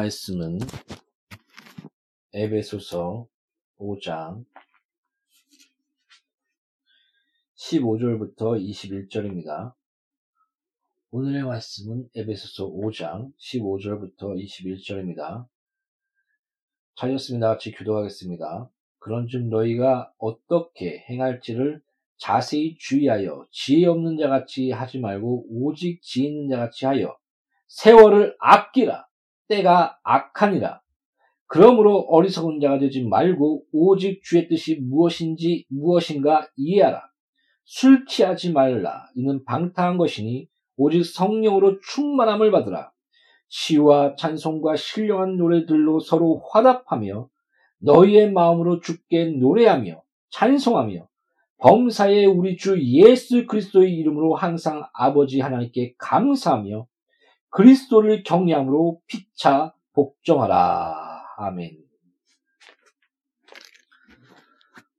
말씀은 에베소서 5장 15절부터 21절입니다. 오늘의 말씀은 에베소서 5장 15절부터 21절입니다. 잘렸습니다. 같이 기도하겠습니다. 그런즉 너희가 어떻게 행할지를 자세히 주의하여 지혜 없는 자같이 하지 말고 오직 지혜 있는 자같이 하여 세월을 아끼라. 때가 악하니라. 그러므로 어리석은 자가 되지 말고 오직 주의 뜻이 무엇인지 무엇인가 이해하라. 술 취하지 말라. 이는 방탕한 것이니 오직 성령으로 충만함을 받으라. 시와 찬송과 신령한 노래들로 서로 화답하며 너희의 마음으로 주께 노래하며 찬송하며 범사에 우리 주 예수 그리스도의 이름으로 항상 아버지 하나님께 감사하며 그리스도를 경외함으로 피차 복종하라. 아멘.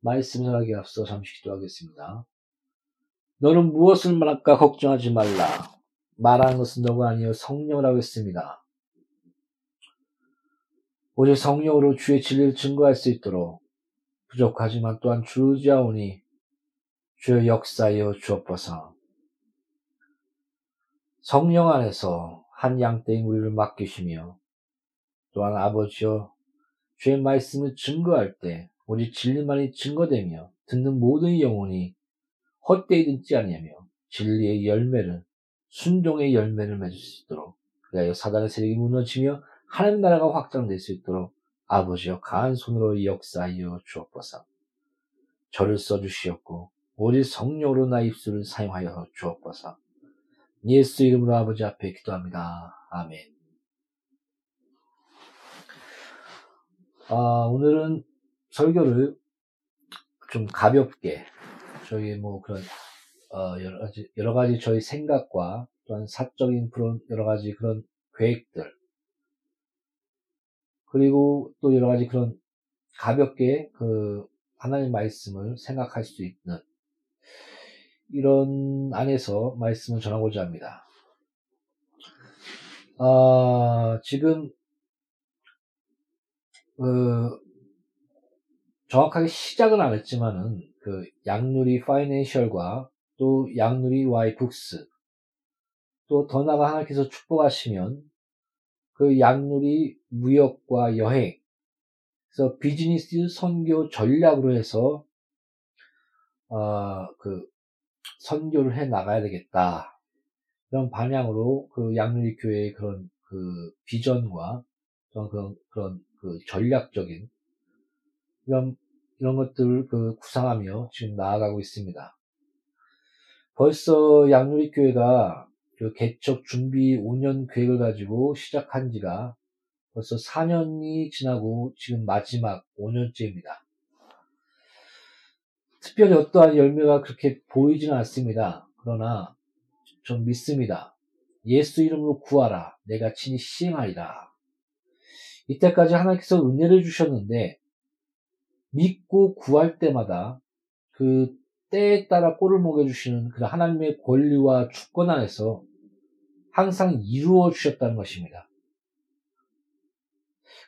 말씀 전하기 앞서 잠시 기도하겠습니다. 너는 무엇을 말할까 걱정하지 말라. 말하는 것은 너가 아니요 성령이라고 했습니다. 오직 성령으로 주의 진리를 증거할 수 있도록 부족하지만 또한 주지하오니 주의 역사여 주옵소서. 성령 안에서 한 양떼인 우리를 맡기시며 또한 아버지여 주의 말씀을 증거할 때 오직 진리만이 증거되며 듣는 모든 영혼이 헛되이 듣지 아니하며 진리의 열매를 순종의 열매를 맺을 수 있도록 그리하여 사단의 세력이 무너지며 하나님 나라가 확장될 수 있도록 아버지여 강한 손으로 역사하여 주옵소서. 저를 써주시었고 오직 성령으로 나 입술을 사용하여 주옵소서 예수 이름으로 아버지 앞에 기도합니다. 아멘. 아, 오늘은 설교를 좀 가볍게 저희 뭐 그런 어, 여러 가지 여러 가지 저희 생각과 또한 사적인 그런 여러 가지 그런 계획들 그리고 또 여러 가지 그런 가볍게 그 하나님 말씀을 생각할 수 있는 이런 안에서 말씀을 전하고자 합니다. 아, 지금 그 정확하게 시작은 안 했지만은 그 양누리 파이낸셜과 또 양누리 와이북스 또 더 나아가 하나님께서 축복하시면 그 양누리 무역과 여행 그래서 비즈니스 선교 전략으로 해서 어그 선교를 해 나가야 되겠다 이런 방향으로 그 양누리 교회의 그런 그 비전과 그런 그런 그 전략적인 이런 이런 것들을 그 구상하며 지금 나아가고 있습니다. 벌써 양누리 교회가 그 개척 준비 5년 계획을 가지고 시작한 지가 벌써 4년이 지나고 지금 마지막 5년째입니다. 특별히 어떠한 열매가 그렇게 보이지는 않습니다. 그러나 좀 믿습니다. 예수 이름으로 구하라. 내가 친히 시행하리라. 이때까지 하나님께서 은혜를 주셨는데 믿고 구할 때마다 그 때에 따라 꼴을 먹여주시는 그 하나님의 권리와 주권 안에서 항상 이루어 주셨다는 것입니다.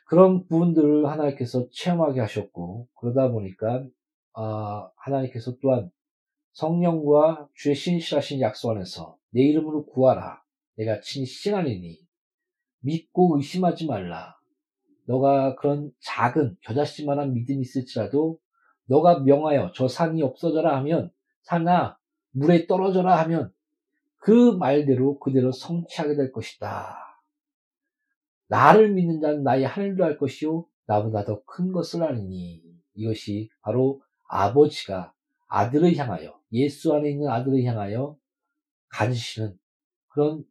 그런 부분들을 하나님께서 체험하게 하셨고 그러다 보니까 아, 하나님께서 또한 성령과 주의 신실하신 약속 안에서 내 이름으로 구하라. 내가 친히 시행하리니 믿고 의심하지 말라. 너가 그런 작은 겨자씨만한 믿음이 있을지라도 너가 명하여 저 산이 없어져라 하면 산아 물에 떨어져라 하면 그 말대로 그대로 성취하게 될 것이다. 나를 믿는 자는 나의 하늘도 할 것이요. 나보다 더 큰 것을 하느니. 이것이 바로 아버지가 아들을 향하여 예수 안에 있는 아들을 향하여 가지시는 그런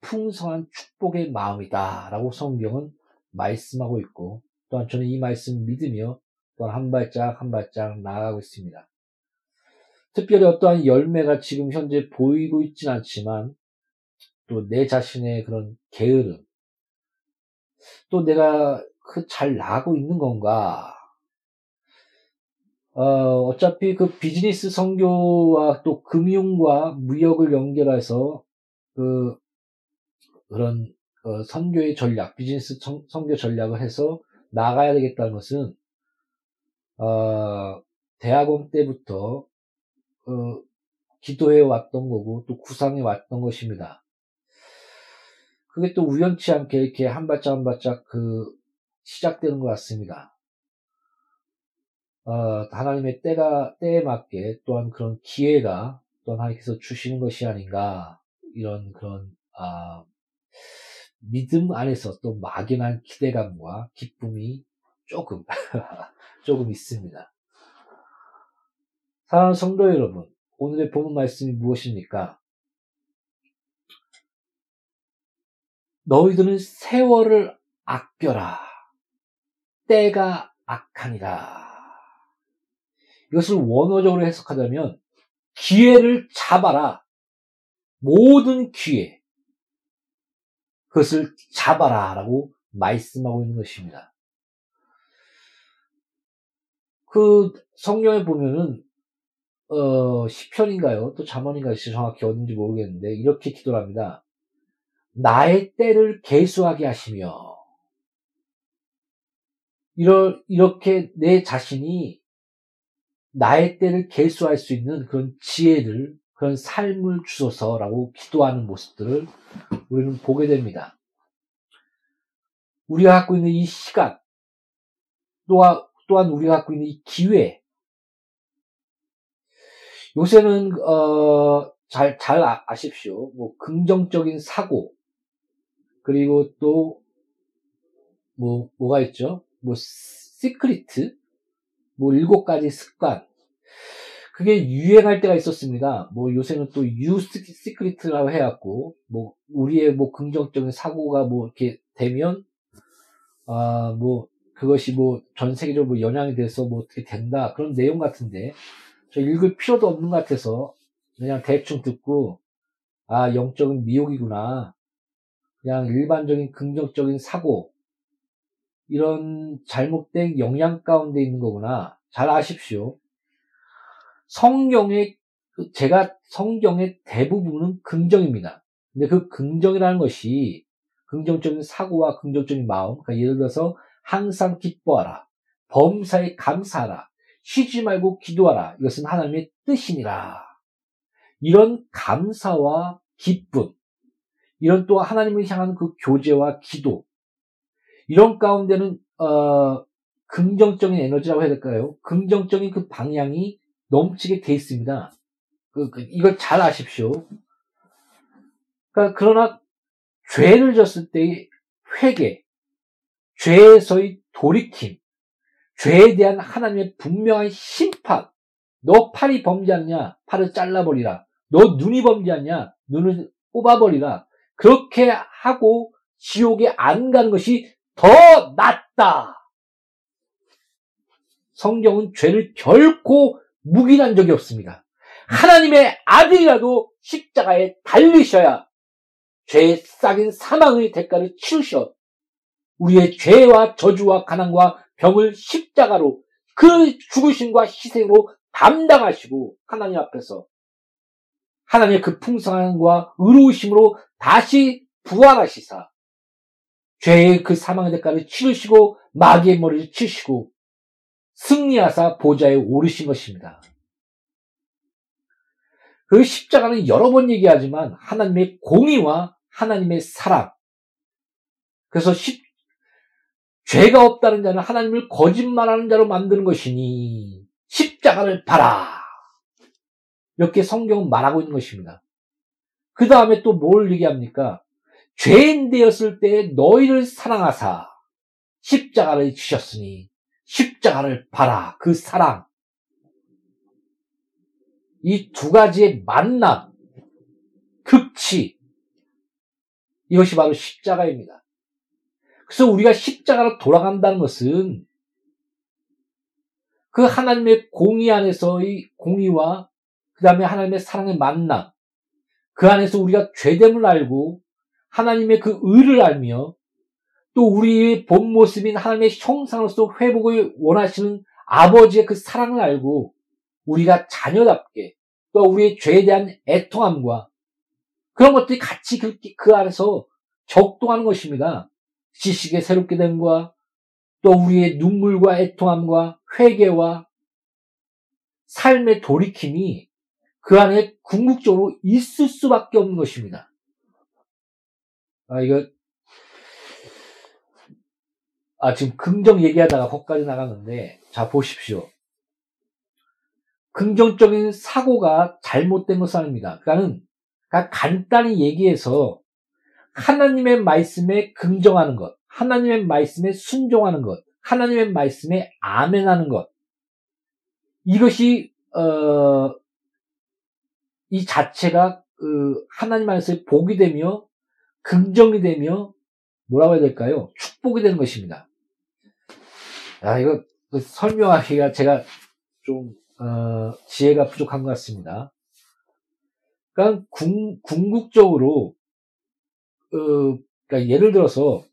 풍성한 축복의 마음이다라고 성경은 말씀하고 있고 또한 저는 이 말씀 믿으며 또한 한 발짝 한 발짝 나아가고 있습니다. 특별히 어떠한 열매가 지금 현재 보이고 있진 않지만 또 내 자신의 그런 게으름 또 내가 그 잘 나가고 있는 건가 어, 어차피 그 비즈니스 성교와 또 금융과 무역을 연결해서 그 그런 어, 선교의 전략, 비즈니스 성, 선교 전략을 해서 나가야 되겠다는 것은 어, 대학원 때부터 어, 기도해 왔던 거고 또 구상해 왔던 것입니다. 그게 또 우연치 않게 이렇게 한 발짝 한 발짝 그 시작되는 것 같습니다. 어, 하나님의 때가 때에 맞게 또한 그런 기회가 또한 하나님께서 주시는 것이 아닌가 이런 그런 아, 믿음 안에서 또 막연한 기대감과 기쁨이 조금, 조금 있습니다. 사랑하는 성도 여러분, 오늘의 보는 말씀이 무엇입니까? 너희들은 세월을 아껴라. 때가 악하니라. 이것을 원어적으로 해석하자면 기회를 잡아라. 모든 기회. 그것을 잡아라 라고 말씀하고 있는 것입니다. 그 성경에 보면은 어, 시편인가요? 또 자문인가요? 정확히 어딘지 모르겠는데 이렇게 기도를 합니다. 나의 때를 계수하게 하시며 이러, 이렇게 내 자신이 나의 때를 계수할 수 있는 그런 지혜를 그런 삶을 주소서라고 기도하는 모습들을 우리는 보게 됩니다. 우리가 갖고 있는 이 시간, 또한, 또한 우리가 갖고 있는 이 기회, 요새는, 어, 잘, 잘 아, 아십시오. 뭐, 긍정적인 사고, 그리고 또, 뭐, 뭐가 있죠? 뭐, 시크리트, 뭐, 일곱 가지 습관, 그게 유행할 때가 있었습니다. 뭐 요새는 또 유시크리트라고 해갖고 뭐 우리의 뭐 긍정적인 사고가 뭐 이렇게 되면 아 뭐 그것이 뭐 전 세계적으로 뭐 영향이 돼서 뭐 어떻게 된다 그런 내용 같은데 저 읽을 필요도 없는 것 같아서 그냥 대충 듣고 아 영적인 미혹이구나 그냥 일반적인 긍정적인 사고 이런 잘못된 영향 가운데 있는 거구나 잘 아십시오 성경의 제가 성경의 대부분은 긍정입니다 근데 그 긍정이라는 것이 긍정적인 사고와 긍정적인 마음 그러니까 예를 들어서 항상 기뻐하라 범사에 감사하라 쉬지 말고 기도하라. 이것은 하나님의 뜻이니라. 이런 감사와 기쁨, 이런 또 하나님을 향한 그 교제와 기도, 이런 가운데는 어, 긍정적인 에너지라고 해야 될까요? 긍정적인 그 방향이 넘치게 돼 있습니다. 그, 그, 이걸 잘 아십시오. 그러니까 그러나 죄를 졌을 때의 회개, 죄에서의 돌이킴, 죄에 대한 하나님의 분명한 심판. 너 팔이 범죄하냐? 팔을 잘라버리라. 너 눈이 범죄하냐? 눈을 뽑아버리라. 그렇게 하고 지옥에 안 가는 것이 더 낫다. 성경은 죄를 결코 묵인한 적이 없습니다. 하나님의 아들이라도 십자가에 달리셔야 죄의 싹인 사망의 대가를 치르셔 우리의 죄와 저주와 가난과 병을 십자가로 그 죽으심과 희생으로 담당하시고 하나님 앞에서 하나님의 그 풍성함과 의로우심으로 다시 부활하시사 죄의 그 사망의 대가를 치르시고 마귀의 머리를 치시고 승리하사 보좌에 오르신 것입니다. 그 십자가는 여러 번 얘기하지만 하나님의 공의와 하나님의 사랑. 그래서 십, 죄가 없다는 자는 하나님을 거짓말하는 자로 만드는 것이니 십자가를 봐라. 이렇게 성경은 말하고 있는 것입니다. 그 다음에 또 뭘 얘기합니까? 죄인 되었을 때 너희를 사랑하사 십자가를 주셨으니 십자가를 봐라. 그 사랑. 이 두 가지의 만남, 극치. 이것이 바로 십자가입니다. 그래서 우리가 십자가로 돌아간다는 것은 그 하나님의 공의 안에서의 공의와 그 다음에 하나님의 사랑의 만남, 그 안에서 우리가 죄됨을 알고 하나님의 그 의를 알며 또 우리의 본 모습인 하나님의 형상으로서 회복을 원하시는 아버지의 그 사랑을 알고 우리가 자녀답게 또 우리의 죄에 대한 애통함과 그런 것들이 같이 그, 그 안에서 적동하는 것입니다. 지식의 새롭게 됨과 또 우리의 눈물과 애통함과 회개와 삶의 돌이킴이 그 안에 궁극적으로 있을 수밖에 없는 것입니다. 아, 이거, 아, 지금 긍정 얘기하다가 거기까지 나갔는데, 자, 보십시오. 긍정적인 사고가 잘못된 것은 아닙니다. 그러니까 간단히 얘기해서 하나님의 말씀에 긍정하는 것, 하나님의 말씀에 순종하는 것, 하나님의 말씀에 아멘하는 것. 이것이 어, 이 자체가 그 하나님 안에서 복이 되며 긍정이 되며 뭐라고 해야 될까요? 축복이 되는 것입니다. 아 이거 그 설명하기가 제가 좀 어, 지혜가 부족한 것 같습니다. 그러니까 궁, 궁극적으로 어, 그러니까 예를 들어서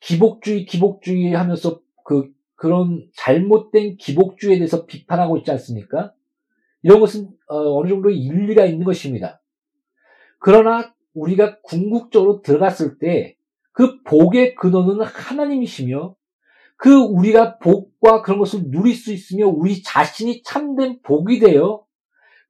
기복주의, 기복주의 하면서 그 그런 잘못된 기복주의에 대해서 비판하고 있지 않습니까? 이런 것은 어, 느 정도 일리가 있는 것입니다. 그러나 우리가 궁극적으로 들어갔을 때 그 복의 근원은 하나님이시며 그 우리가 복과 그런 것을 누릴 수 있으며 우리 자신이 참된 복이 되어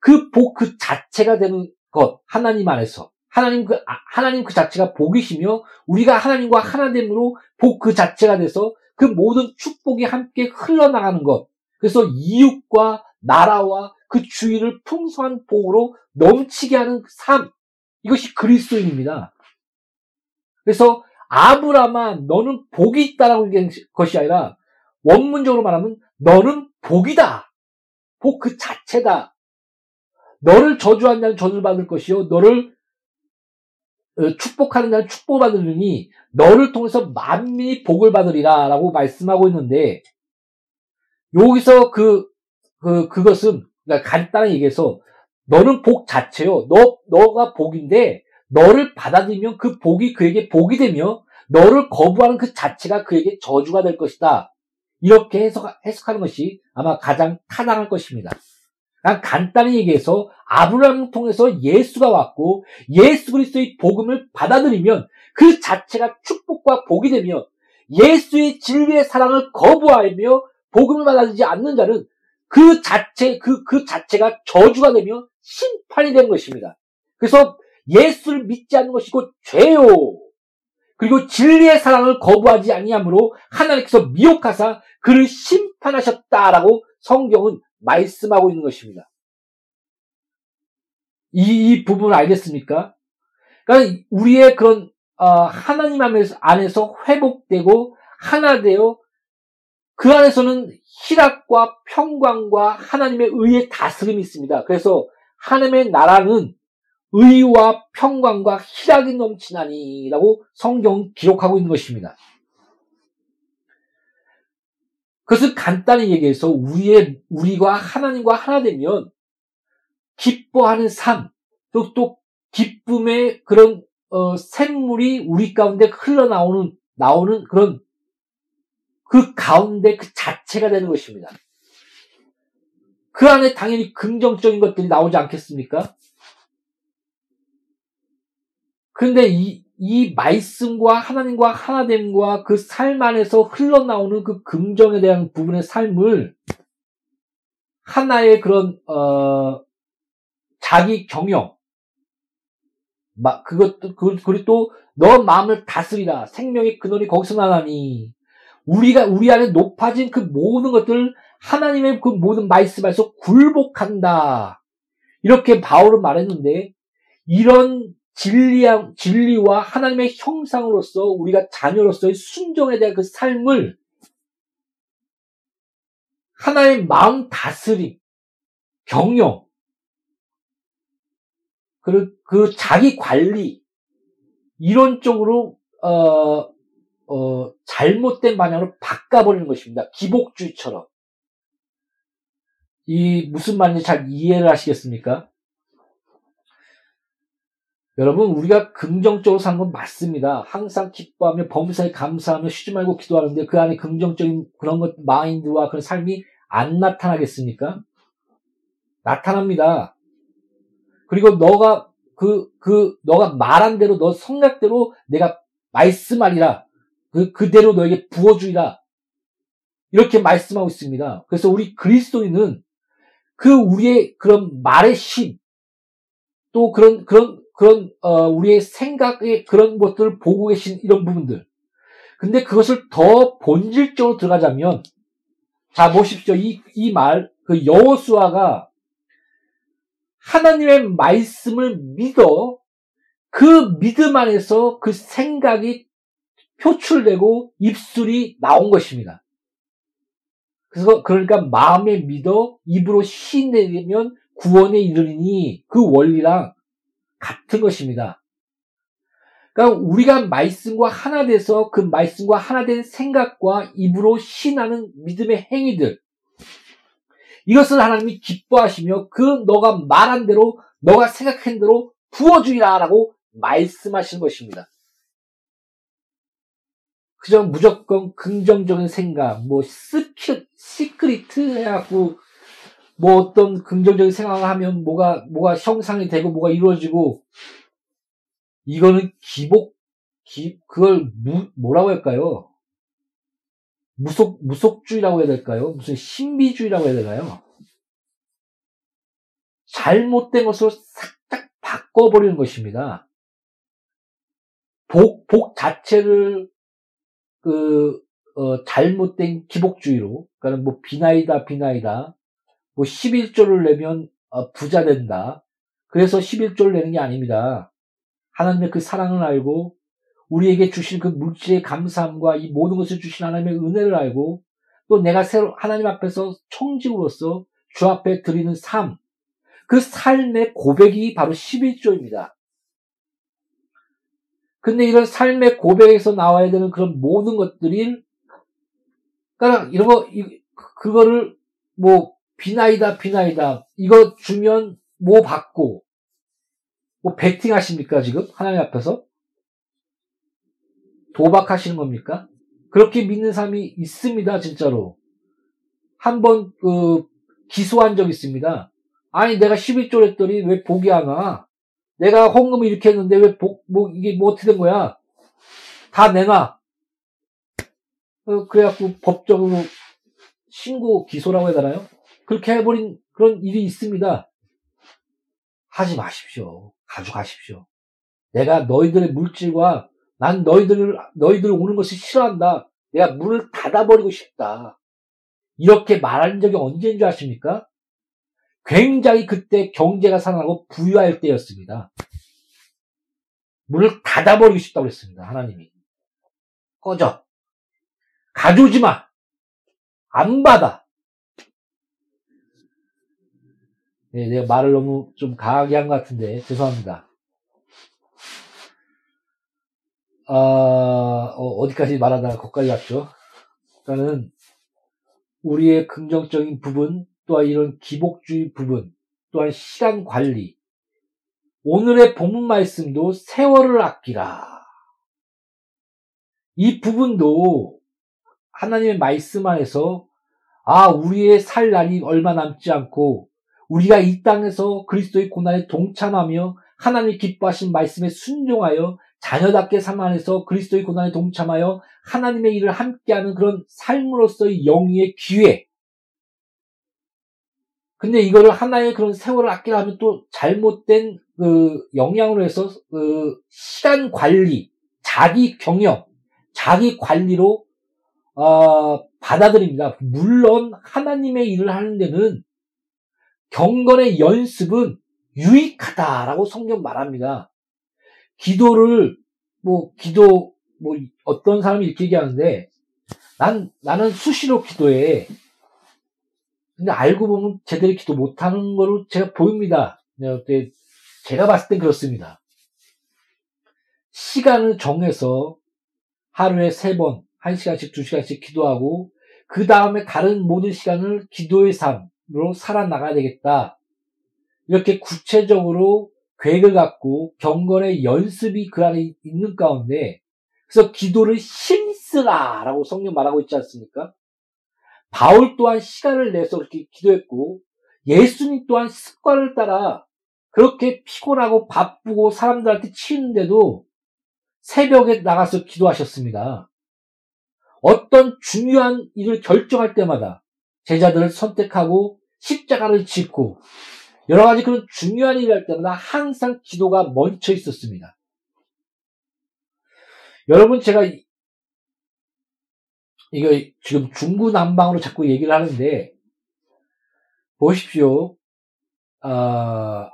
그 복그 그 자체가 되는 것 하나님 안에서 하나님 그, 아, 하나님 그 자체가 복이시며 우리가 하나님과 하나됨으로 복 그 자체가 돼서 그 모든 축복이 함께 흘러나가는 것. 그래서 이웃과 나라와 그 주위를 풍성한 복으로 넘치게 하는 삶. 이것이 그리스도인입니다. 그래서 아브라함아 너는 복이 있다라고 얘기한 것이 아니라 원문적으로 말하면 너는 복이다. 복 그 자체다. 너를 저주한 자는 저주를 받을 것이요. 너를 어, 축복하는 자는 축복받으니 너를 통해서 만민이 복을 받으리라 라고 말씀하고 있는데 여기서 그, 그, 그것은 그러니까 간단히 얘기해서 너는 복 자체요. 너, 너가 복인데 너를 받아들이면 그 복이 그에게 복이 되며 너를 거부하는 그 자체가 그에게 저주가 될 것이다. 이렇게 해석, 해석하는 것이 아마 가장 타당할 것입니다. 그냥 간단히 얘기해서 아브라함을 통해서 예수가 왔고 예수 그리스도의 복음을 받아들이면 그 자체가 축복과 복이 되며 예수의 진리의 사랑을 거부하며 복음을 받아들이지 않는 자는 그 자체 그, 그 자체가 저주가 되며 심판이 되는 것입니다. 그래서 예수를 믿지 않는 것이 곧 죄요. 그리고 진리의 사랑을 거부하지 아니하므로 하나님께서 미혹하사 그를 심판하셨다라고 성경은 말씀하고 있는 것입니다. 이, 이 부분을 알겠습니까? 그러니까 우리의 그런 어, 하나님 안에서 회복되고 하나 되어 그 안에서는 희락과 평강과 하나님의 의의 다스림이 있습니다. 그래서 하나님의 나라는 의와 평강과 희락이 넘치나니라고 성경 기록하고 있는 것입니다. 그것을 간단히 얘기해서 우리의 우리가 하나님과 하나 되면 기뻐하는 삶, 또, 또 기쁨의 그런 어, 샘물이 우리 가운데 흘러나오는 나오는 그런 그 가운데 그 자체가 되는 것입니다. 그 안에 당연히 긍정적인 것들이 나오지 않겠습니까? 그런데 이, 이 말씀과 하나님과 하나됨과 그 삶 안에서 흘러나오는 그 긍정에 대한 부분의 삶을 하나의 그런 어, 자기 경영, 막 그것도 그, 그리고 또 너 마음을 다스리라 생명의 근원이 거기서 나나니 우리가 우리 안에 높아진 그 모든 것들 하나님의 그 모든 말씀 에서 굴복한다. 이렇게 바울은 말했는데 이런 진리와, 진리와 하나님의 형상으로서 우리가 자녀로서의 순종에 대한 그 삶을 하나의 마음 다스림, 경영, 그리고 그 자기 관리, 이런 쪽으로, 어, 어, 잘못된 방향으로 바꿔버리는 것입니다. 기복주의처럼. 이 무슨 말인지 잘 이해를 하시겠습니까? 여러분, 우리가 긍정적으로 사는 건 맞습니다. 항상 기뻐하며 범사에 감사하며 쉬지 말고 기도하는데 그 안에 긍정적인 그런 것, 마인드와 그런 삶이 안 나타나겠습니까? 나타납니다. 그리고 너가 그, 그, 너가 말한 대로, 너 생각대로 내가 말씀하리라. 그, 그대로 너에게 부어주리라. 이렇게 말씀하고 있습니다. 그래서 우리 그리스도인은 그 우리의 그런 말의 심, 또 그런, 그런 그런 어, 우리의 생각의 그런 것들을 보고 계신 이런 부분들. 근데 그것을 더 본질적으로 들어가자면 자 보십시오. 이 이 말 그 여호수아가 하나님의 말씀을 믿어 그 믿음 안에서 그 생각이 표출되고 입술이 나온 것입니다. 그래서 그러니까 마음에 믿어 입으로 시내면 구원에 이르리니 그 원리랑 같은 것입니다. 그러니까 우리가 말씀과 하나 돼서 그 말씀과 하나 된 생각과 입으로 신하는 믿음의 행위들. 이것을 하나님이 기뻐하시며 그 너가 말한 대로 너가 생각한 대로 부어주리라라고 말씀하시는 것입니다. 그저 무조건 긍정적인 생각, 뭐 스키, 시크리트 해갖고 뭐 어떤 긍정적인 생각을 하면 뭐가, 뭐가 형상이 되고 뭐가 이루어지고, 이거는 기복, 기, 그걸 무, 뭐라고 할까요? 무속, 무속주의라고 해야 될까요? 무슨 신비주의라고 해야 되나요? 잘못된 것으로 싹딱 바꿔버리는 것입니다. 복, 복 자체를, 그, 어, 잘못된 기복주의로, 그러니까 뭐 비나이다, 비나이다, 뭐 11조를 내면 어, 부자 된다. 그래서 11조를 내는 게 아닙니다. 하나님의 그 사랑을 알고 우리에게 주신 그 물질의 감사함과 이 모든 것을 주신 하나님의 은혜를 알고 또 내가 새로 하나님 앞에서 청직으로서 주 앞에 드리는 삶, 그 삶의 고백이 바로 11조입니다. 근데 이런 삶의 고백에서 나와야 되는 그런 모든 것들이, 그러니까 이런 거, 그거를 뭐, 비나이다, 비나이다. 이거 주면 뭐 받고, 뭐 베팅 하십니까, 지금? 하나님 앞에서? 도박하시는 겁니까? 그렇게 믿는 사람이 있습니다, 진짜로. 한 번, 그, 기소한 적 있습니다. 아니, 내가 11조를 했더니 왜 복이 안 와? 내가 헌금을 이렇게 했는데 왜 복, 뭐, 이게 뭐 어떻게 된 거야? 다 내놔. 어, 그래갖고 법적으로 신고 기소라고 해야 되나요? 그렇게 해버린 그런 일이 있습니다. 하지 마십시오. 가져가십시오. 내가 너희들의 물질과 난 너희들을, 너희들 오는 것이 싫어한다. 내가 문을 닫아버리고 싶다. 이렇게 말한 적이 언제인 줄 아십니까? 굉장히 그때 경제가 살아나고 부유할 때였습니다. 문을 닫아버리고 싶다고 했습니다. 하나님이. 꺼져. 가져오지 마. 안 받아. 네, 내가 말을 너무 좀 강하게 한 것 같은데 죄송합니다. 아, 어, 디까지 말하다가 거기까지 갔죠. 그러니까는 우리의 긍정적인 부분, 또한 이런 기복주의 부분, 또한 시간 관리. 오늘의 본문 말씀도 세월을 아끼라. 이 부분도 하나님의 말씀 안에서 아, 우리의 살 날이 얼마 남지 않고 우리가 이 땅에서 그리스도의 고난에 동참하며 하나님 기뻐하신 말씀에 순종하여 자녀답게 삶 안에서 그리스도의 고난에 동참하여 하나님의 일을 함께하는 그런 삶으로서의 영위의 기회. 근데 이거를 하나의 그런 세월을 아끼려 하면 또 잘못된 그 영향으로 해서 그 시간 관리, 자기 경영, 자기 관리로 어, 받아들입니다. 물론 하나님의 일을 하는 데는 경건의 연습은 유익하다라고 성경 말합니다. 기도를 뭐 기도 뭐 어떤 사람이 이렇게 얘기하는데 난 나는 수시로 기도해. 근데 알고 보면 제대로 기도 못하는 거로 제가 보입니다. 네, 제가 봤을 땐 그렇습니다. 시간을 정해서 하루에 세 번, 한 시간씩, 두 시간씩 기도하고, 그 다음에 다른 모든 시간을 기도의 삶으로 살아나가야 되겠다. 이렇게 구체적으로 계획을 갖고 경건의 연습이 그 안에 있는 가운데, 그래서 기도를 힘쓰라 라고 성경 말하고 있지 않습니까? 바울 또한 시간을 내서 그렇게 기도했고, 예수님 또한 습관을 따라 그렇게 피곤하고 바쁘고 사람들한테 치이는데도 새벽에 나가서 기도하셨습니다. 어떤 중요한 일을 결정할 때마다 제자들을 선택하고 십자가를 짓고 여러 가지 그런 중요한 일을 할 때마다 항상 기도가 멈춰 있었습니다. 여러분 제가 이거 지금 중구난방으로 자꾸 얘기를 하는데 보십시오. 어,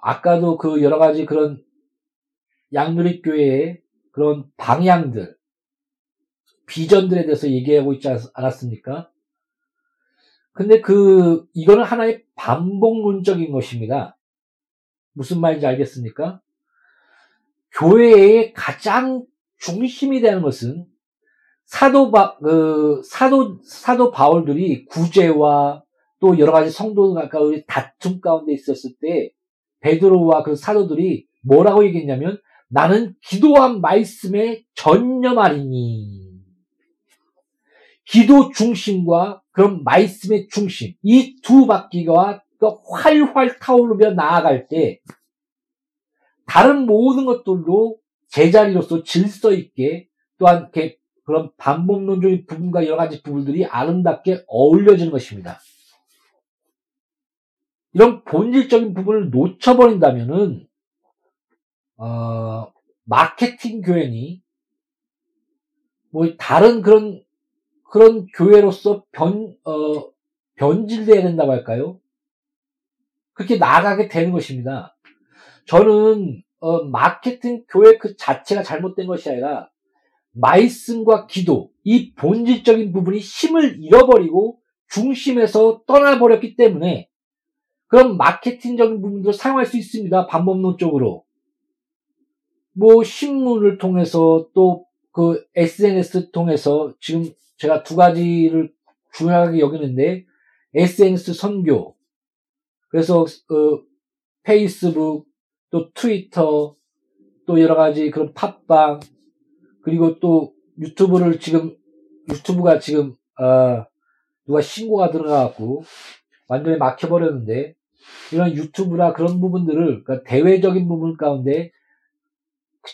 아까도 그 여러 가지 그런 양누리교회의 그런 방향들, 비전들에 대해서 얘기하고 있지 않았습니까? 근데 그, 이거는 하나의 반복론적인 것입니다. 무슨 말인지 알겠습니까? 교회의 가장 중심이 되는 것은 사도 바, 그, 사도, 사도 바울들이 구제와 또 여러 가지 성도가 다툼 가운데 있었을 때 베드로와 그 사도들이 뭐라고 얘기했냐면 나는 기도한 말씀에 전념하리니. 기도 중심과 그런 말씀의 중심 이 두 바퀴가 활활 타오르며 나아갈 때 다른 모든 것들도 제자리로서 질서 있게 또한 이렇게 그런 반복론적인 부분과 여러 가지 부분들이 아름답게 어울려지는 것입니다. 이런 본질적인 부분을 놓쳐버린다면은 어, 마케팅 교회니 뭐 다른 그런 그런 교회로서 변 어, 변질돼야 된다고 할까요? 그렇게 나아가게 되는 것입니다. 저는 어, 마케팅 교회 그 자체가 잘못된 것이 아니라 말씀과 기도 이 본질적인 부분이 힘을 잃어버리고 중심에서 떠나버렸기 때문에 그런 마케팅적인 부분도 사용할 수 있습니다. 방법론적으로. 뭐 신문을 통해서 또 그 SNS 통해서 지금 제가 두 가지를 중요하게 여기는데 SNS 선교 그래서 어, 페이스북 또 트위터 또 여러 가지 그런 팟빵 그리고 또 유튜브를 지금 유튜브가 지금 어, 누가 신고가 들어가갖고 완전히 막혀버렸는데 이런 유튜브나 그런 부분들을 그러니까 대외적인 부분 가운데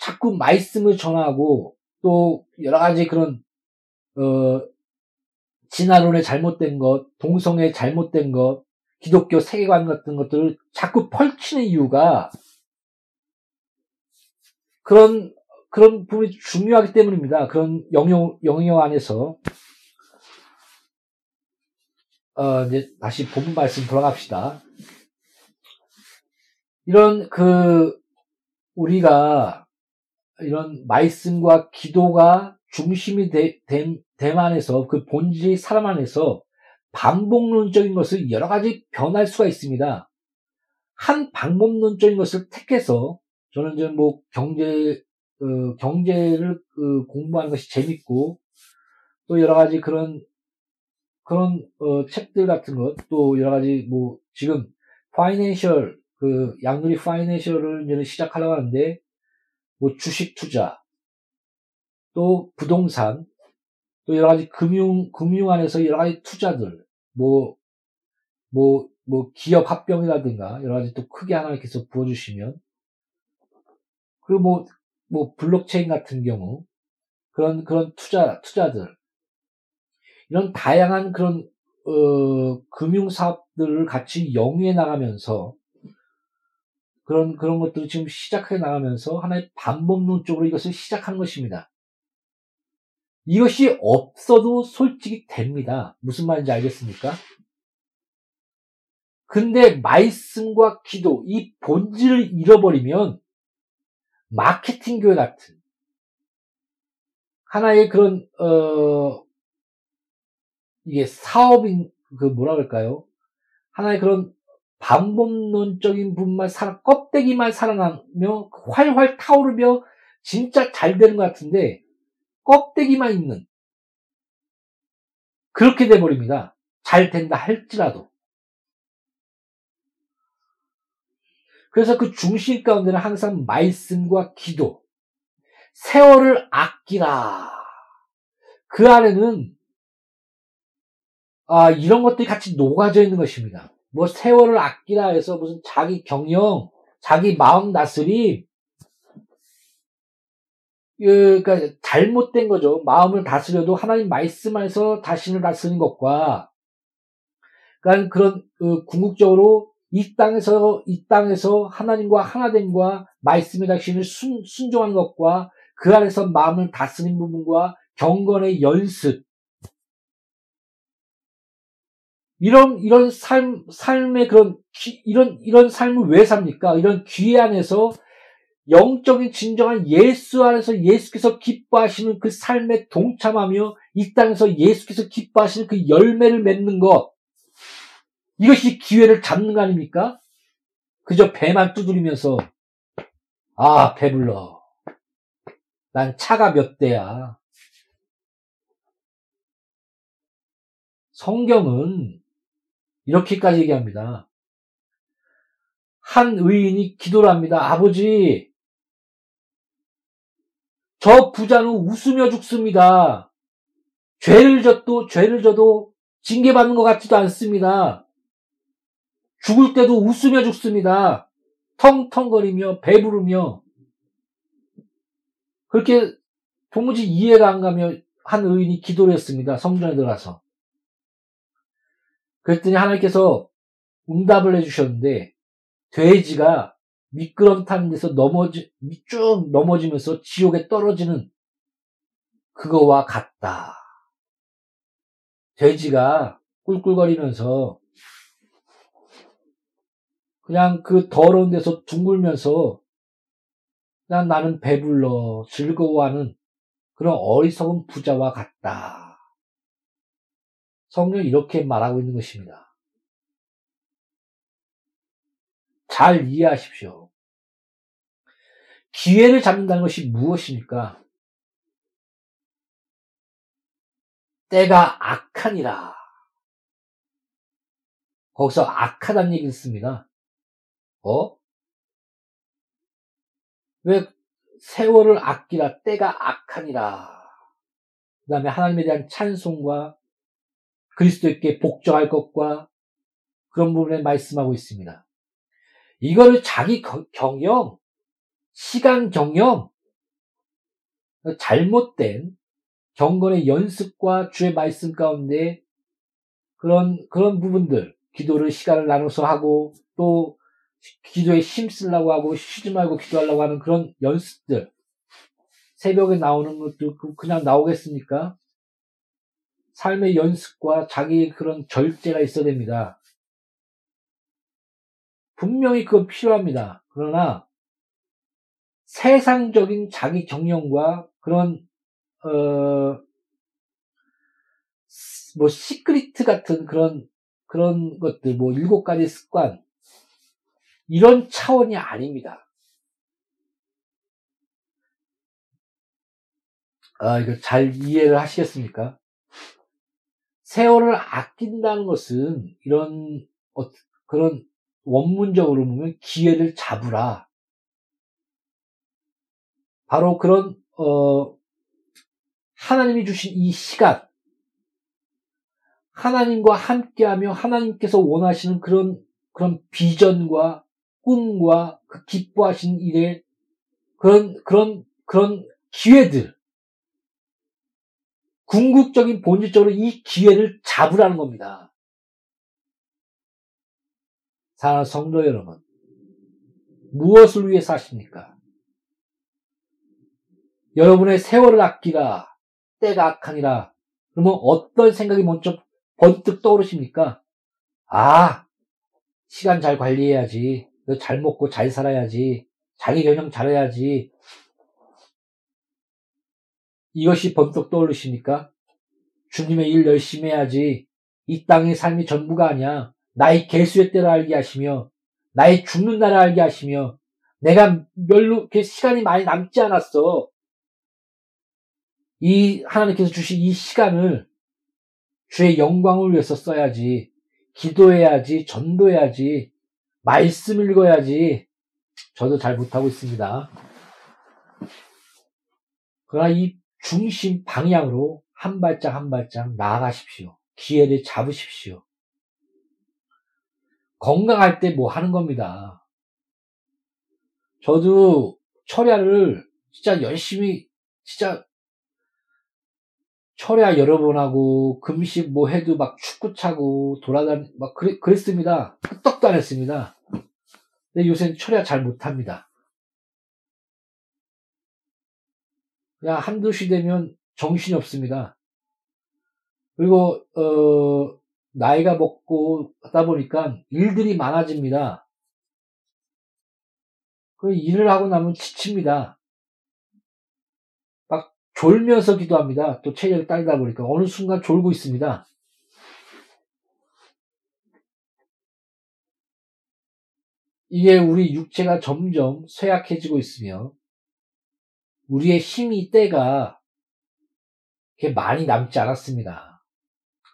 자꾸 말씀을 전하고 또 여러 가지 그런 어 진화론의 잘못된 것, 동성애 잘못된 것, 기독교 세계관 같은 것들을 자꾸 펼치는 이유가 그런 그런 부분이 중요하기 때문입니다. 그런 영역 영역 안에서 어 이제 다시 본문 말씀 돌아갑시다. 이런 그 우리가 이런 말씀과 기도가 중심이 되, 됨 안에서 그 본질이 사람 안에서 반복론적인 것을 여러 가지 변할 수가 있습니다. 한 방법론적인 것을 택해서 저는 이제 뭐 경제 어, 경제를 어, 공부하는 것이 재밌고 또 여러 가지 그런 그런 어, 책들 같은 것 또 여러 가지 뭐 지금 파이낸셜 그 양누리 파이낸셜을 이제 시작하려고 하는데 뭐 주식 투자 또 부동산 또 여러 가지 금융 금융 안에서 여러 가지 투자들 뭐 뭐, 뭐, 기업 합병이라든가, 여러 가지 또 크게 하나님께서 부어주시면, 그리고 뭐, 뭐, 블록체인 같은 경우, 그런, 그런 투자, 투자들, 이런 다양한 그런, 어, 금융 사업들을 같이 영위해 나가면서, 그런, 그런 것들을 지금 시작해 나가면서 하나의 반복론 쪽으로 이것을 시작한 것입니다. 이것이 없어도 솔직히 됩니다. 무슨 말인지 알겠습니까? 근데 말씀과 기도, 이 본질을 잃어버리면 마케팅 교회 같은 하나의 그런 어 이게 사업인 그 뭐라 그럴까요? 하나의 그런 반복론적인 부분만 살아 껍데기만 살아나며 활활 타오르며 진짜 잘 되는 것 같은데 껍데기만 있는 그렇게 돼 버립니다. 잘 된다 할지라도 그래서 그 중심 가운데는 항상 말씀과 기도, 세월을 아끼라. 그 안에는 아, 이런 것들이 같이 녹아져 있는 것입니다. 뭐 세월을 아끼라 해서 무슨 자기 경영, 자기 마음 다스림, 그러니까 잘못된 거죠. 마음을 다스려도 하나님 말씀 안에서 자신을 다스리는 것과, 그러니까 그런 그 궁극적으로 이 땅에서 이 땅에서 하나님과 하나됨과 말씀의 자신을 순, 순종한 것과 그 안에서 마음을 다스린 부분과 경건의 연습 이런 이런 삶 삶의 그런 기, 이런 이런 삶을 왜 삽니까? 이런 귀 안에서 영적인 진정한 예수 안에서 예수께서 기뻐하시는 그 삶에 동참하며 이 땅에서 예수께서 기뻐하시는 그 열매를 맺는 것 이것이 기회를 잡는 거 아닙니까? 그저 배만 두드리면서 아 배불러. 난 차가 몇 대야. 성경은 이렇게까지 얘기합니다. 한 의인이 기도를 합니다. 아버지, 저 부자는 웃으며 죽습니다. 죄를 져도, 죄를 져도 징계받는 것 같지도 않습니다. 죽을 때도 웃으며 죽습니다. 텅텅거리며 배부르며 그렇게 도무지 이해가 안 가며 한 의인이 기도를 했습니다. 성전에 들어가서. 그랬더니 하나님께서 응답을 해주셨는데 돼지가 미끄럼 타는 데서 넘어지 쭉 넘어지면서 지옥에 떨어지는 그거와 같다. 돼지가 꿀꿀거리면서 그냥 그 더러운 데서 둥글면서 그냥 나는 배불러 즐거워하는 그런 어리석은 부자와 같다. 성경이 이렇게 말하고 있는 것입니다. 잘 이해하십시오. 기회를 잡는다는 것이 무엇입니까? 때가 악하니라. 거기서 악하다는 얘기를 씁니다. 어? 왜 세월을 아끼라 때가 악하니라. 그 다음에 하나님에 대한 찬송과 그리스도께 복종할 것과 그런 부분에 말씀하고 있습니다. 이거를 자기 경영, 시간 경영, 잘못된 경건의 연습과 주의 말씀 가운데 그런, 그런 부분들, 기도를 시간을 나눠서 하고 또 기도에 힘쓰려고 하고 쉬지 말고 기도하려고 하는 그런 연습들. 새벽에 나오는 것도 그 그냥 나오겠습니까? 삶의 연습과 자기 그런 절제가 있어야 됩니다. 분명히 그건 필요합니다. 그러나 세상적인 자기 경영과 그런 어, 뭐 시크리트 같은 그런 그런 것들 뭐 일곱 가지 습관 이런 차원이 아닙니다. 아, 이거 잘 이해를 하시겠습니까? 세월을 아낀다는 것은 이런 어, 그런 원문적으로 보면 기회를 잡으라. 바로 그런 어, 하나님이 주신 이 시간, 하나님과 함께하며 하나님께서 원하시는 그런 그런 비전과 꿈과 그 기뻐하신 일에 그런 그런 그런 기회들 궁극적인 본질적으로 이 기회를 잡으라는 겁니다. 사랑하는 성도 여러분, 무엇을 위해 사십니까? 여러분의 세월을 아끼라, 때가 악하니라. 그러면 어떤 생각이 먼저 번뜩 떠오르십니까? 아, 시간 잘 관리해야지. 잘 먹고 잘 살아야지. 자기 경영 잘해야지. 이것이 번뜩 떠오르십니까? 주님의 일 열심히 해야지. 이 땅의 삶이 전부가 아니야. 나의 개수의 때를 알게 하시며, 나의 죽는 날을 알게 하시며, 내가 별로 시간이 많이 남지 않았어. 이 하나님께서 주신 이 시간을 주의 영광을 위해서 써야지. 기도해야지, 전도해야지, 말씀 읽어야지. 저도 잘 못하고 있습니다. 그러나 이 중심 방향으로 한 발짝 한 발짝 나아가십시오. 기회를 잡으십시오. 건강할 때 뭐 하는 겁니다. 저도 철야를 진짜 열심히, 진짜 철야 여러 번 하고, 금식 뭐 해도 막 축구 차고, 돌아다니, 막 그랬, 그랬습니다. 흑떡도 안 했습니다. 근데 요새는 철야 잘 못합니다. 그냥 한두 시 되면 정신이 없습니다. 그리고, 어, 나이가 먹고 하다 보니까 일들이 많아집니다. 그 일을 하고 나면 지칩니다. 졸면서 기도합니다. 또 체력이 딸다 보니까 어느 순간 졸고 있습니다. 이게 우리 육체가 점점 쇠약해지고 있으며 우리의 힘이 때가 많이 남지 않았습니다.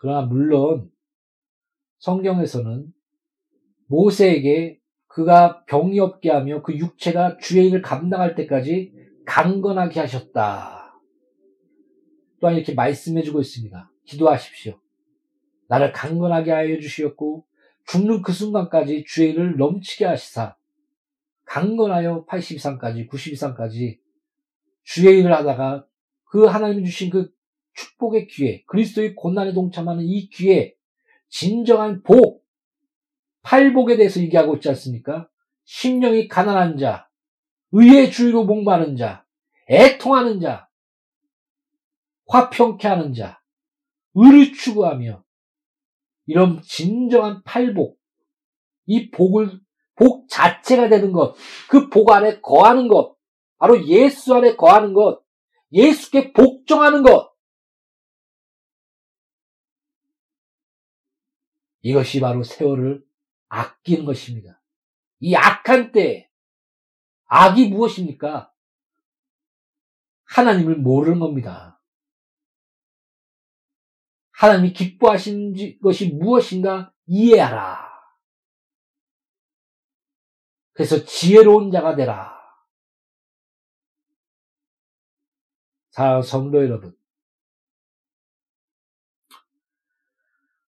그러나 물론 성경에서는 모세에게 그가 병이 없게 하며 그 육체가 주의 일을 감당할 때까지 강건하게 하셨다. 또한 이렇게 말씀해주고 있습니다. 기도하십시오. 나를 강건하게 하여 주시었고 죽는 그 순간까지 주의 일을 넘치게 하시사 강건하여 82상까지 92상까지 주의 일을 하다가 그 하나님이 주신 그 축복의 기회, 그리스도의 고난에 동참하는 이 기회, 진정한 복, 팔복에 대해서 얘기하고 있지 않습니까? 심령이 가난한 자, 의의 주의로 목마른 자, 애통하는 자, 화평케 하는 자, 의를 추구하며 이런 진정한 팔복, 이 복을 복 자체가 되는 것, 그 복 안에 거하는 것, 바로 예수 안에 거하는 것, 예수께 복종하는 것. 이것이 바로 세월을 아끼는 것입니다. 이 악한 때, 악이 무엇입니까? 하나님을 모르는 겁니다. 하나님이 기뻐하신 것이 무엇인가 이해하라. 그래서 지혜로운 자가 되라. 사랑하는 성도 여러분.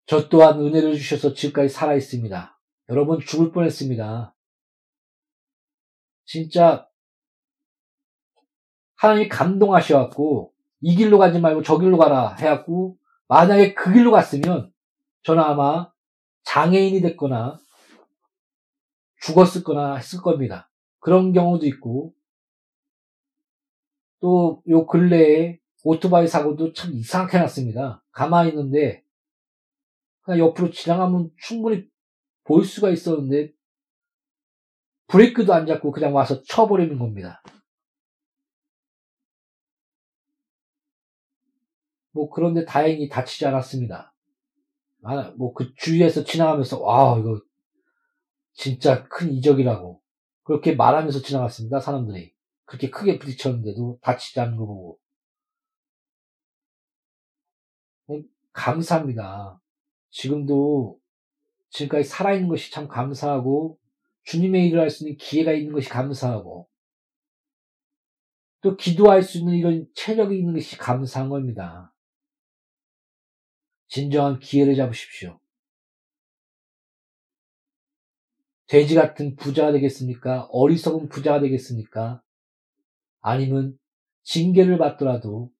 저 또한 은혜를 주셔서 지금까지 살아있습니다. 여러분 죽을 뻔했습니다. 진짜 하나님이 감동하셔갖고 이 길로 가지 말고 저 길로 가라 해갖고 만약에 그 길로 갔으면 저는 아마 장애인이 됐거나 죽었을 거나 했을 겁니다. 그런 경우도 있고 또 요 근래에 오토바이 사고도 참 이상하게 났습니다. 가만히 있는데 그냥 옆으로 지나가면 충분히 볼 수가 있었는데 브레이크도 안 잡고 그냥 와서 쳐버리는 겁니다. 뭐 그런데 다행히 다치지 않았습니다. 아, 뭐 그 주위에서 지나가면서 와 이거 진짜 큰 이적이라고 그렇게 말하면서 지나갔습니다. 사람들이 그렇게 크게 부딪혔는데도 다치지 않는 거 보고 네, 감사합니다. 지금도 지금까지 살아있는 것이 참 감사하고 주님의 일을 할 수 있는 기회가 있는 것이 감사하고 또 기도할 수 있는 이런 체력이 있는 것이 감사한 겁니다. 진정한 기회를 잡으십시오. 돼지 같은 부자가 되겠습니까? 어리석은 부자가 되겠습니까? 아니면 징계를 받더라도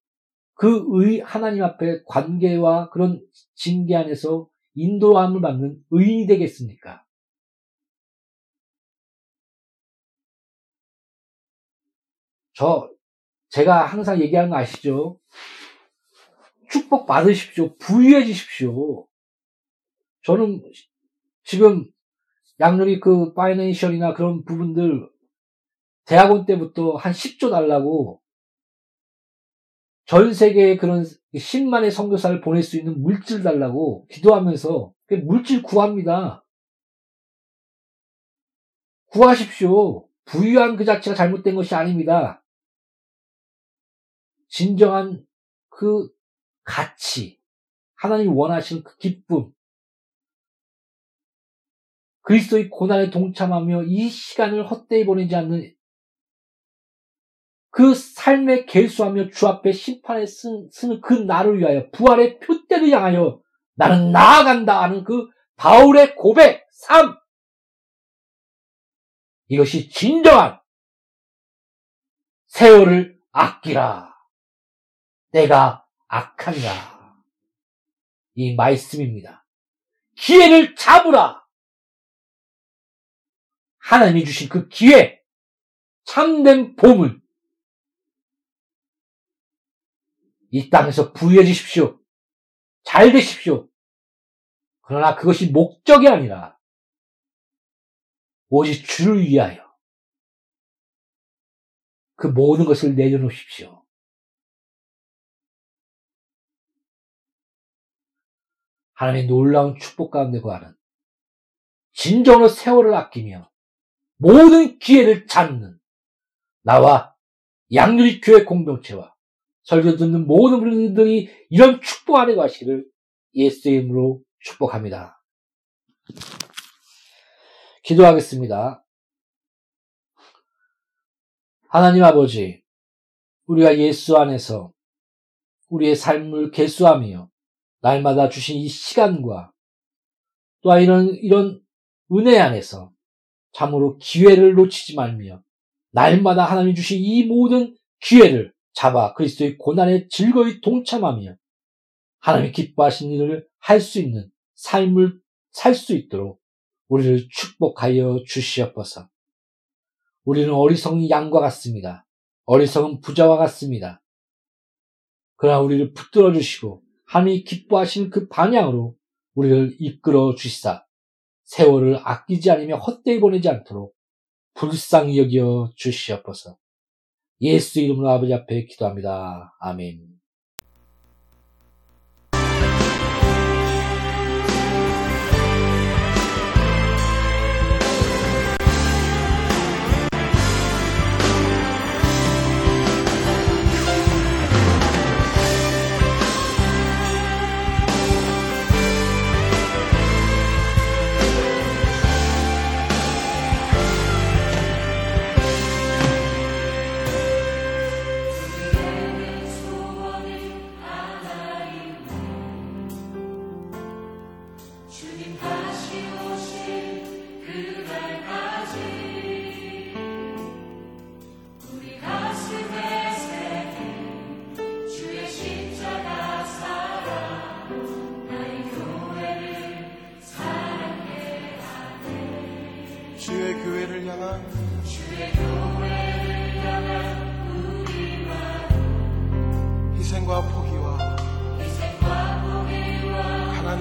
그 의, 하나님 앞에 관계와 그런 징계 안에서 인도함을 받는 의인이 되겠습니까? 저, 제가 항상 얘기하는 거 아시죠? 축복 받으십시오. 부유해지십시오. 저는 지금 양률이 그 파이낸셜이나 그런 부분들 대학원 때부터 한 10조 달라고 전 세계에 그런 10만의 선교사를 보낼 수 있는 물질 달라고 기도하면서 물질 구합니다. 구하십시오. 부유한 그 자체가 잘못된 것이 아닙니다. 진정한 그 가치, 하나님이 원하시는 그 기쁨, 그리스도의 고난에 동참하며 이 시간을 헛되이 보내지 않는 그 삶에 개수하며 주 앞에 심판에 쓰는 그 나를 위하여 부활의 표대를 향하여 나는 나아간다 하는 그 바울의 고백, 삶. 이것이 진정한 세월을 아끼라. 내가 악하니라. 이 말씀입니다. 기회를 잡으라. 하나님이 주신 그 기회, 참된 보물, 이 땅에서 부유해지십시오. 잘 되십시오. 그러나 그것이 목적이 아니라 오직 주를 위하여 그 모든 것을 내려놓으십시오. 하나님의 놀라운 축복 가운데 거하는 진정으로 세월을 아끼며 모든 기회를 찾는 나와 양률이 교회 공동체와 설교 듣는 모든 분들이 이런 축복 안에 가시기를 예수의 이름으로 축복합니다. 기도하겠습니다. 하나님 아버지, 우리가 예수 안에서 우리의 삶을 개수하며 날마다 주신 이 시간과 또한 이런, 이런 은혜 안에서 참으로 기회를 놓치지 말며 날마다 하나님 주신 이 모든 기회를 잡아 그리스도의 고난에 즐거이 동참하며 하나님이 기뻐하신 일을 할 수 있는 삶을 살 수 있도록 우리를 축복하여 주시옵소서. 우리는 어리석은 양과 같습니다. 어리석은 부자와 같습니다. 그러나 우리를 붙들어 주시고 하나님이 기뻐하시는 그 방향으로 우리를 이끌어 주시사 세월을 아끼지 않으며 헛되이 보내지 않도록 불쌍히 여겨 주시옵소서. 예수 이름으로 아버지 앞에 기도합니다. 아멘.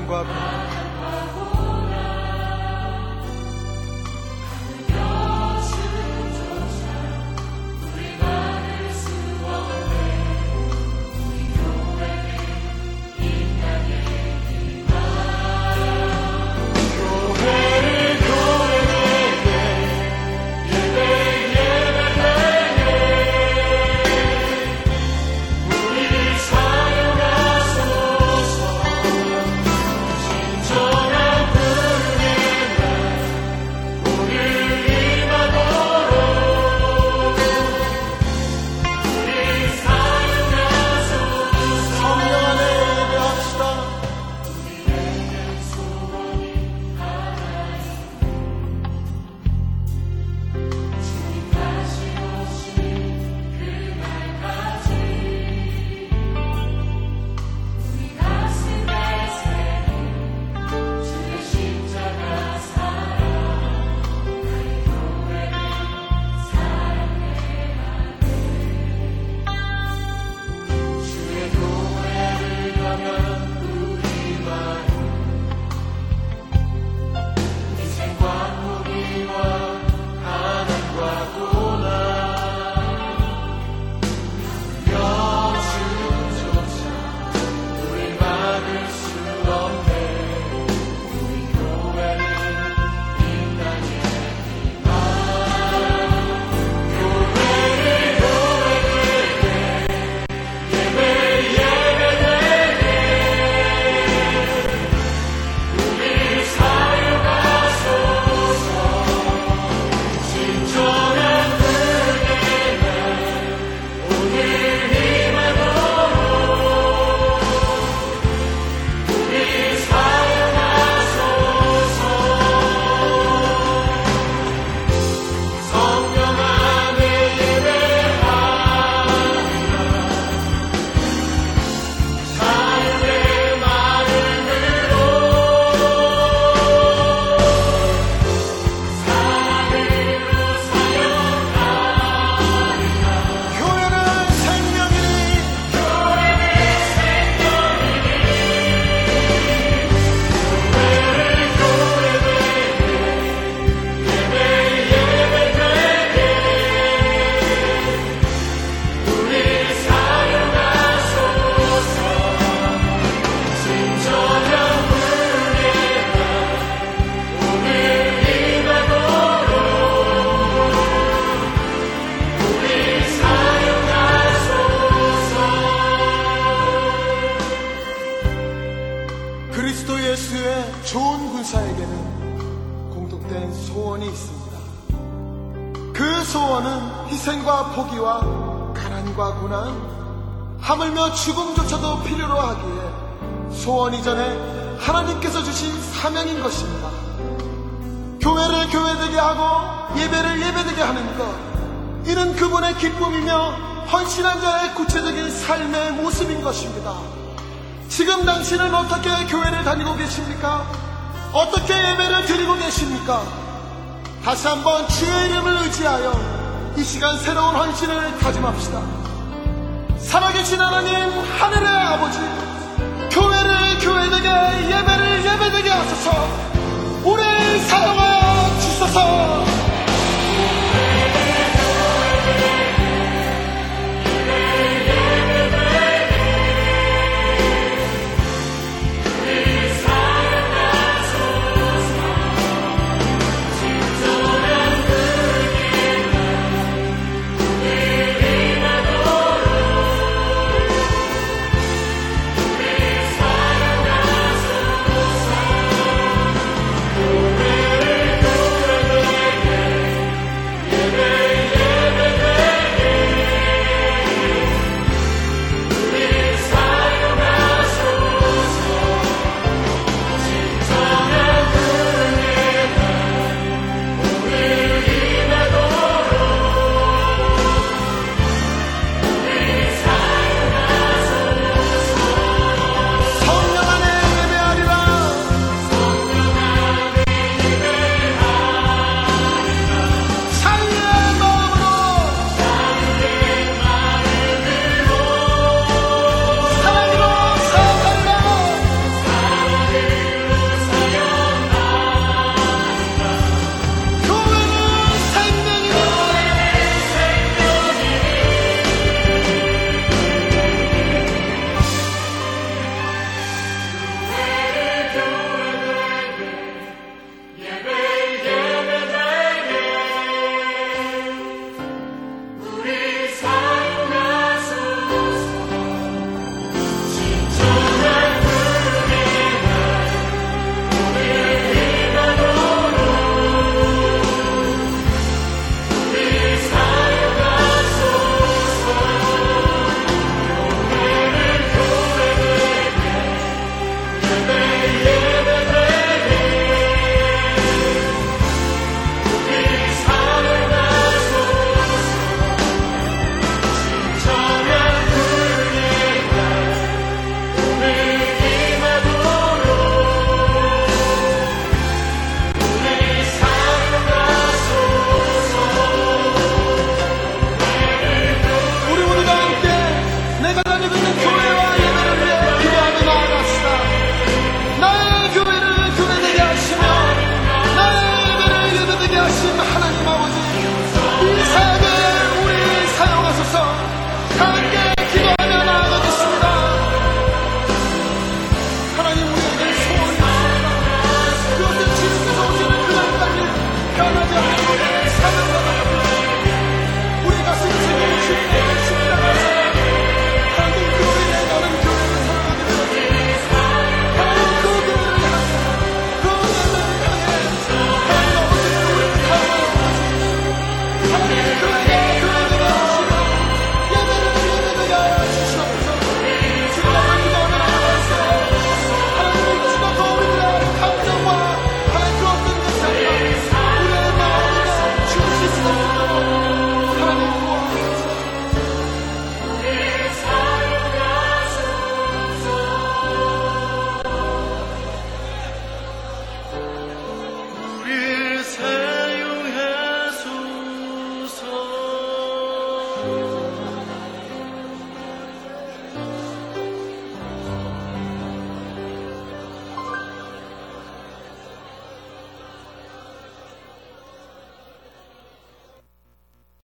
가 공통된 소원이 있습니다. 그 소원은 희생과 포기와 가난과 고난 하물며 죽음조차도 필요로 하기에 소원 이전에 하나님께서 주신 사명인 것입니다. 교회를 교회되게 하고 예배를 예배되게 하는 것 이는 그분의 기쁨이며 헌신한 자의 구체적인 삶의 모습인 것입니다. 지금 당신은 어떻게 교회를 다니고 계십니까? 어떻게 예배를 드리고 계십니까? 다시 한번 주의 이름을 의지하여 이 시간 새로운 헌신을 다짐합시다. 살아계신 하나님, 하늘의 아버지, 교회를 교회되게 예배를 예배되게 하소서, 우리 사랑하여 주소서.